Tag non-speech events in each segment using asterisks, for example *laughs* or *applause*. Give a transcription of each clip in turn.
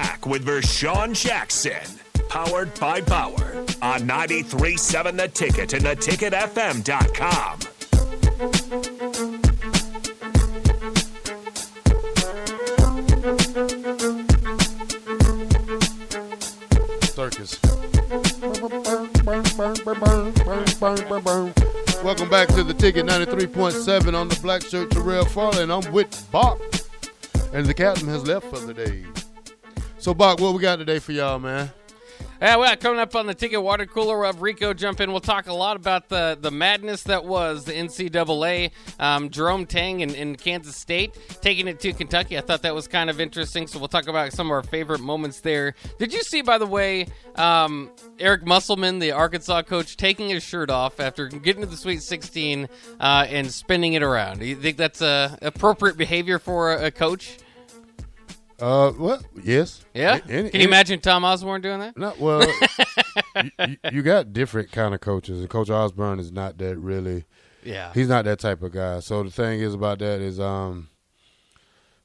back with Vershawn Jackson. Powered by Bauer on 93.7 The Ticket and theticketfm.com. Circus. Welcome back to the ticket 93.7 on the black shirt Terrell Farley, and I'm with Bach. And the captain has left for the day. So Bach, what we got today for y'all, man? Yeah, well, coming up on the ticket water cooler, have Rico jump in. We'll talk a lot about the, the madness that was the NCAA. Um, Jerome Tang in, in Kansas State taking it to Kentucky. I thought that was kind of interesting. So we'll talk about some of our favorite moments there. Did you see, by the way, um, Eric Musselman, the Arkansas coach, taking his shirt off after getting to the Sweet 16 uh, and spinning it around? Do you think that's uh, appropriate behavior for a, a coach? Uh, what? Yes. Yeah. A- any- Can you any- imagine Tom Osborne doing that? No, well. *laughs* you, you, you got different kind of coaches, and Coach Osborne is not that really. Yeah. He's not that type of guy. So the thing is about that is, um,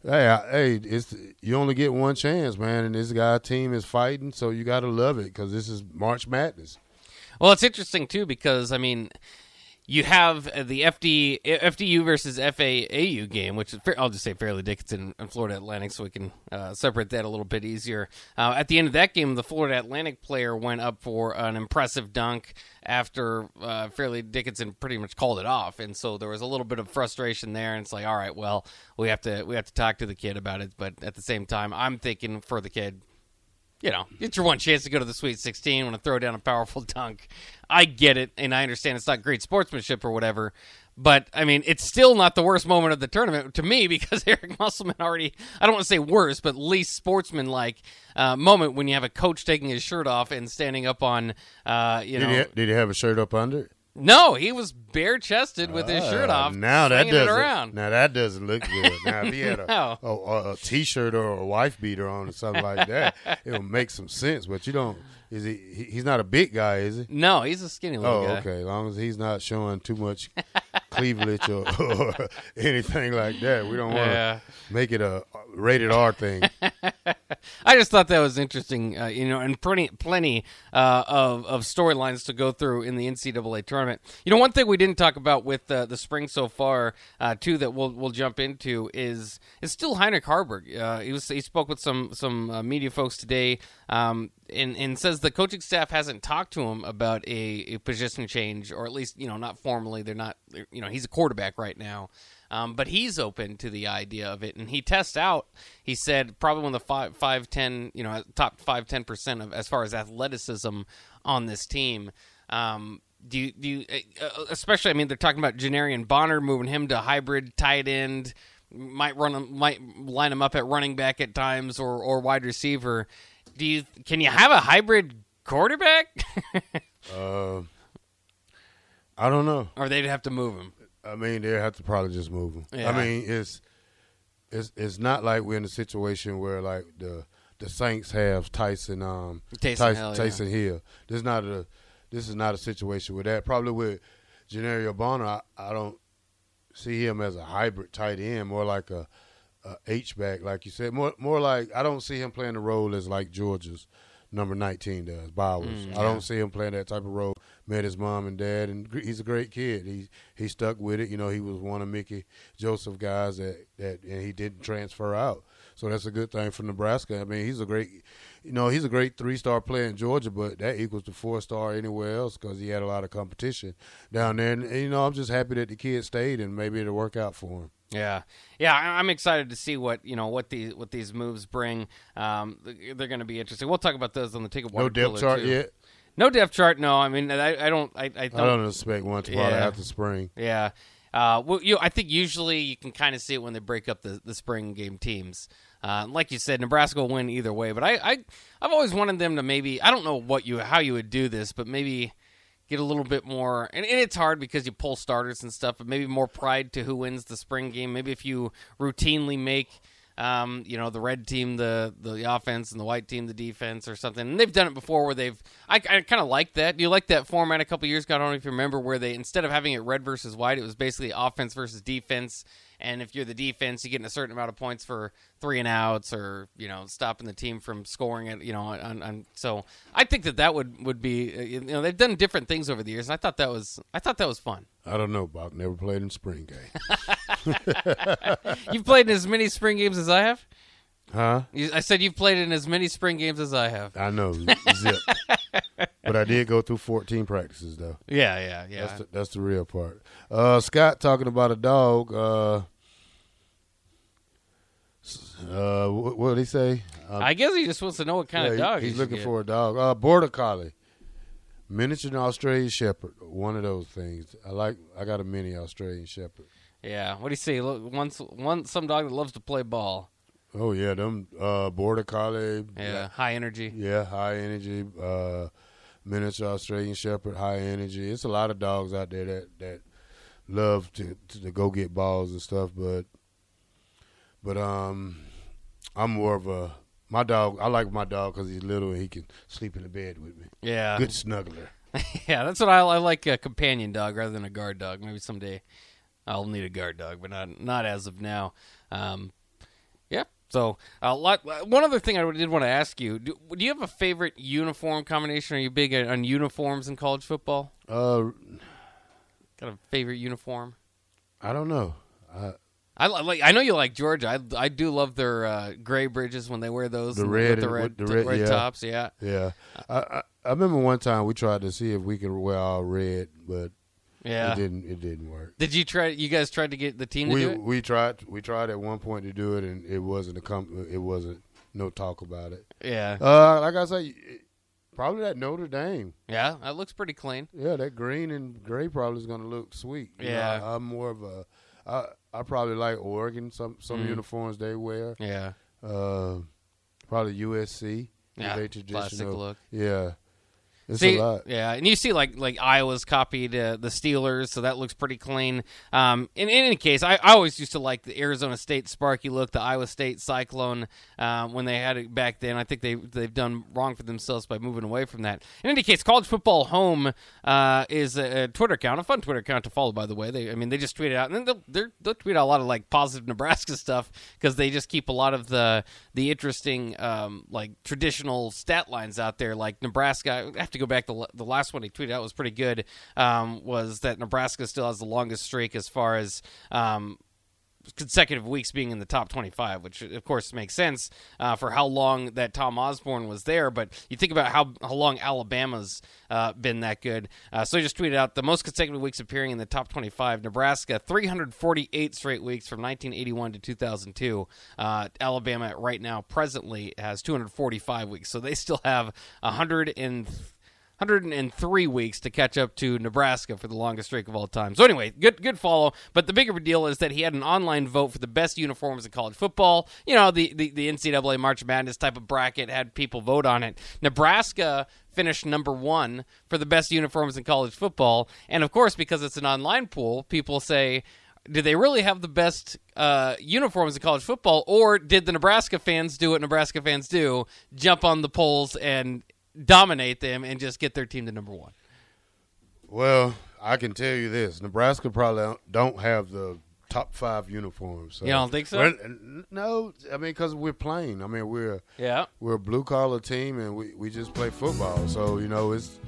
hey, I, hey, it's you only get one chance, man, and this guy team is fighting, so you got to love it because this is March Madness. Well, it's interesting too because I mean, you have uh, the FD FDU versus FAAU game, which is I'll just say Fairleigh Dickinson and Florida Atlantic, so we can uh, separate that a little bit easier. Uh, at the end of that game, the Florida Atlantic player went up for an impressive dunk after uh, Fairleigh Dickinson pretty much called it off, and so there was a little bit of frustration there. And it's like, all right, well, we have to we have to talk to the kid about it, but at the same time, I'm thinking for the kid you know, it's your one chance to go to the Sweet 16, want to throw down a powerful *laughs* dunk. I get it, and I understand it's not great sportsmanship or whatever, but I mean, it's still not the worst moment of the tournament to me *laughs* because Eric Musselman already, I don't want to say worst, but least sportsman-like uh, moment when you have a coach taking his shirt off and standing up on, uh, you Did know. he, ha- did he have a shirt up under? No, he was bare chested with his shirt Uh, off. Now that doesn't. around. Now that doesn't look good. *laughs* Now if he had a, No. a, a, a t-shirt or a wife beater on or something like that, it would make some sense. But you don't. Is he? he he's not a big guy, is he? No, he's a skinny little Oh, guy. okay. As long as he's not showing too much *laughs* cleavage or, or *laughs* anything like that, we don't want to Yeah. make it a rated R thing. *laughs* I just thought that was interesting, uh, you know, and plenty, plenty uh, of of storylines to go through in the NCAA tournament. You know, one thing we didn't talk about with uh, the spring so far, uh, too, that we'll we'll jump into is is still Heinrich Haarberg. Uh, he was he spoke with some some uh, media folks today, um, and and says the coaching staff hasn't talked to him about a, a position change, or at least you know not formally. They're not, they're- you know, he's a quarterback right now. Um, but he's open to the idea of it, and he tests out. He said probably one of the five, five, ten, you know, top five, ten percent of as far as athleticism on this team. Um, do you, do you, uh, especially? I mean, they're talking about Janiran Bonner moving him to hybrid tight end. Might run might line him up at running back at times or or wide receiver. Do you can you have a hybrid quarterback, *laughs* Uh, I don't know. or they'd have to move him? I mean, they have to probably just move him. Yeah. I mean, it's it's it's not like we're in a situation where like the the Saints have Tyson um Taysom Tyson, Hill, yeah. Hill. This is not a this is not a situation with that. Probably with Janiran Bonner, I, I don't see him as a hybrid tight end, more like a, a H back, like you said. More more like I don't see him playing the role as like Georgia's number nineteen does, Bowers. Mm, I don't see him playing that type of role. Met his mom and dad, and he's a great kid. He he stuck with it. You know, he was one of Mickey Joseph guys that that and he didn't transfer out. So that's a good thing for Nebraska. I mean, he's a great, you know, he's a great three star player in Georgia, but that equals to four star anywhere else because he had a lot of competition down there. And, and, you know, I'm just happy that the kid stayed and maybe it'll work out for him. Yeah, yeah, I'm excited to see what you know what these what these moves bring. Um, they're going to be interesting. We'll talk about those on the ticket. No depth chart too. yet. No depth chart. No, I mean I, I don't I, I don't. I don't expect one to Yeah. after spring. Yeah. Uh, well, you, I think usually you can kind of see it when they break up the, the spring game teams. Uh, like you said, Nebraska will win either way. But I, I, I've always wanted them to maybe I don't know what you how you would do this, but maybe get a little bit more. And, and it's hard because you pull starters and stuff, but maybe more pride to who wins the spring game. Maybe if you routinely make. Um, you know the red team, the the offense, and the white team, the defense, or something. And they've done it before, where they've. I, I kind of like that. You like that format a couple years ago? I don't know if you remember where they instead of having it red versus white, it was basically offense versus defense, and if you're the defense, you get a certain amount of points for three and outs, or you know, stopping the team from scoring it. You know, on, on so I think that that would would be uh, you know they've done different things over the years, and I thought that was I thought that was fun. I don't know, Bach. Never played in spring game. You've played in as many spring games as I have. huh? I said you've played in as many spring games as I have. I know, zip. *laughs* but I did go through 14 practices though. Yeah, yeah, yeah. That's the, that's the real part. Uh, Scott talking about a dog. Uh, uh, what, what did he say? Um, I guess he just wants to know what kind yeah, of dog he's he should looking for a dog. Uh, border collie, miniature Australian Shepherd. One of those things. I like. I got a mini Australian Shepherd. Yeah, what do you see? Look, one, one, some dog that loves to play ball. Oh yeah, them uh, border collie. Yeah, high energy. Yeah, high energy. Uh, miniature Australian Shepherd, high energy. It's a lot of dogs out there that that love to to, to go get balls and stuff, but but um, I'm more of a my dog. I like my dog because he's little and he can sleep in the bed with me. Yeah, Good snuggler. *laughs* yeah, that's what I, I like. A companion dog rather than a guard dog. Maybe someday I'll need a guard dog, but not not as of now. Um. So a lot. One other thing I did want to ask you: do, do you have a favorite uniform combination? Are you big on uniforms in college football? Uh, Got a favorite uniform? I don't know. I, I like. I know you like Georgia. I, I do love their uh, gray bridges when they wear those. The red the red, the red- red yeah. tops. Yeah. yeah, I, I I remember one time we tried to see if we could wear all red, but Yeah. it didn't. It didn't work. Did you try? You guys tried to get the team to we do it? we tried we tried at one point to do it and it wasn't a com- it wasn't no talk about it. Yeah. Uh, like I say, probably that Notre Dame. Yeah. That looks pretty clean. Yeah, that green and gray probably is gonna look sweet. You know, Yeah. I, am more of a. I I probably like Oregon. Some some Mm. uniforms they wear. Yeah. Uh, probably USC. Yeah. They Classic look. Yeah, it's See, a lot. yeah, and you see like like Iowa's copied uh, the Steelers, so that looks pretty clean. Um, in, in any case, I, I always used to like the Arizona State Sparky look, the Iowa State Cyclone um, when they had it back then. I think they they've done wrong for themselves by moving away from that. In any case, College Football Home uh, is a, a Twitter account, a fun Twitter account to follow. By the way, they I mean they just tweet it out, and then they'll, they're, they'll tweet out a lot of like positive Nebraska *laughs* stuff because they just keep a lot of the the interesting um, like traditional stat lines out there. Like Nebraska, to go back to the last one he tweeted out was pretty good. Um, was that Nebraska still has the longest streak as far as um, consecutive weeks being in the top 25, which of course makes sense uh, for how long that Tom Osborne was there. But you think about how, how long Alabama's uh, been that good. Uh, so he just tweeted out the most consecutive weeks appearing in the top 25. Nebraska, 348 straight weeks from 1981 to 2002. Uh, Alabama right now, presently, has 245 weeks. So they still have 100 and 103 weeks to catch up to Nebraska for the longest streak of all time. So anyway, good good follow. But the bigger deal is that he had an online vote for the best uniforms in college football. You know, the the, the NCAA March Madness type of bracket had people vote on it. Nebraska finished number one for the best uniforms in college football, and of course, because it's an online pool, people say. Did they really have the best uh, uniforms in college football, or did the Nebraska fans do what Nebraska fans do, jump on the polls and dominate them and just get their team to number one. Well, I can tell you this: Nebraska probably don't- have the top five uniforms. So. You don't think so? No, I mean because we're playing. I mean we're Yeah. we're a blue collar team and we, we just play football. So you know it's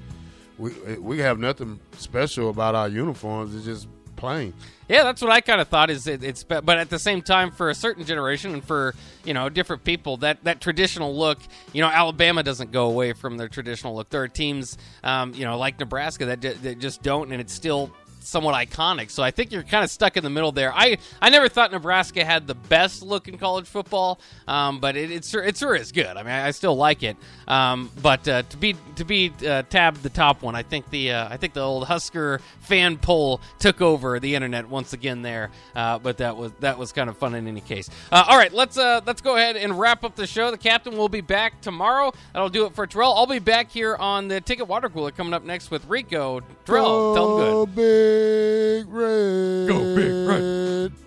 we we have nothing special about our uniforms. It's just playing. Yeah, that's what I kind of thought. Is it, it's but at the same time, for a certain generation and for you know different people, that that traditional look, you know, Alabama doesn't go away from their traditional look. There are teams, um, you know, like Nebraska that, ju- that just don't, and it's still somewhat iconic. So I think you're kind of stuck in the middle there. I I never thought Nebraska had the best look in college football, um, but it, it sure it sure is good. I mean, I, I still like it. Um, but uh, to be to be uh, tabbed the top one, I think the uh, I think the old Husker fan poll took over the internet once again there. Uh, but that was that was kind of fun in any case. Uh, all right, let's uh, let's go ahead and wrap up the show. The captain will be back tomorrow. That'll do it for Terrell. I'll be back here on the Ticket Water Cooler coming up next with Rico. Terrell, tell good. Big red. Go Big Red.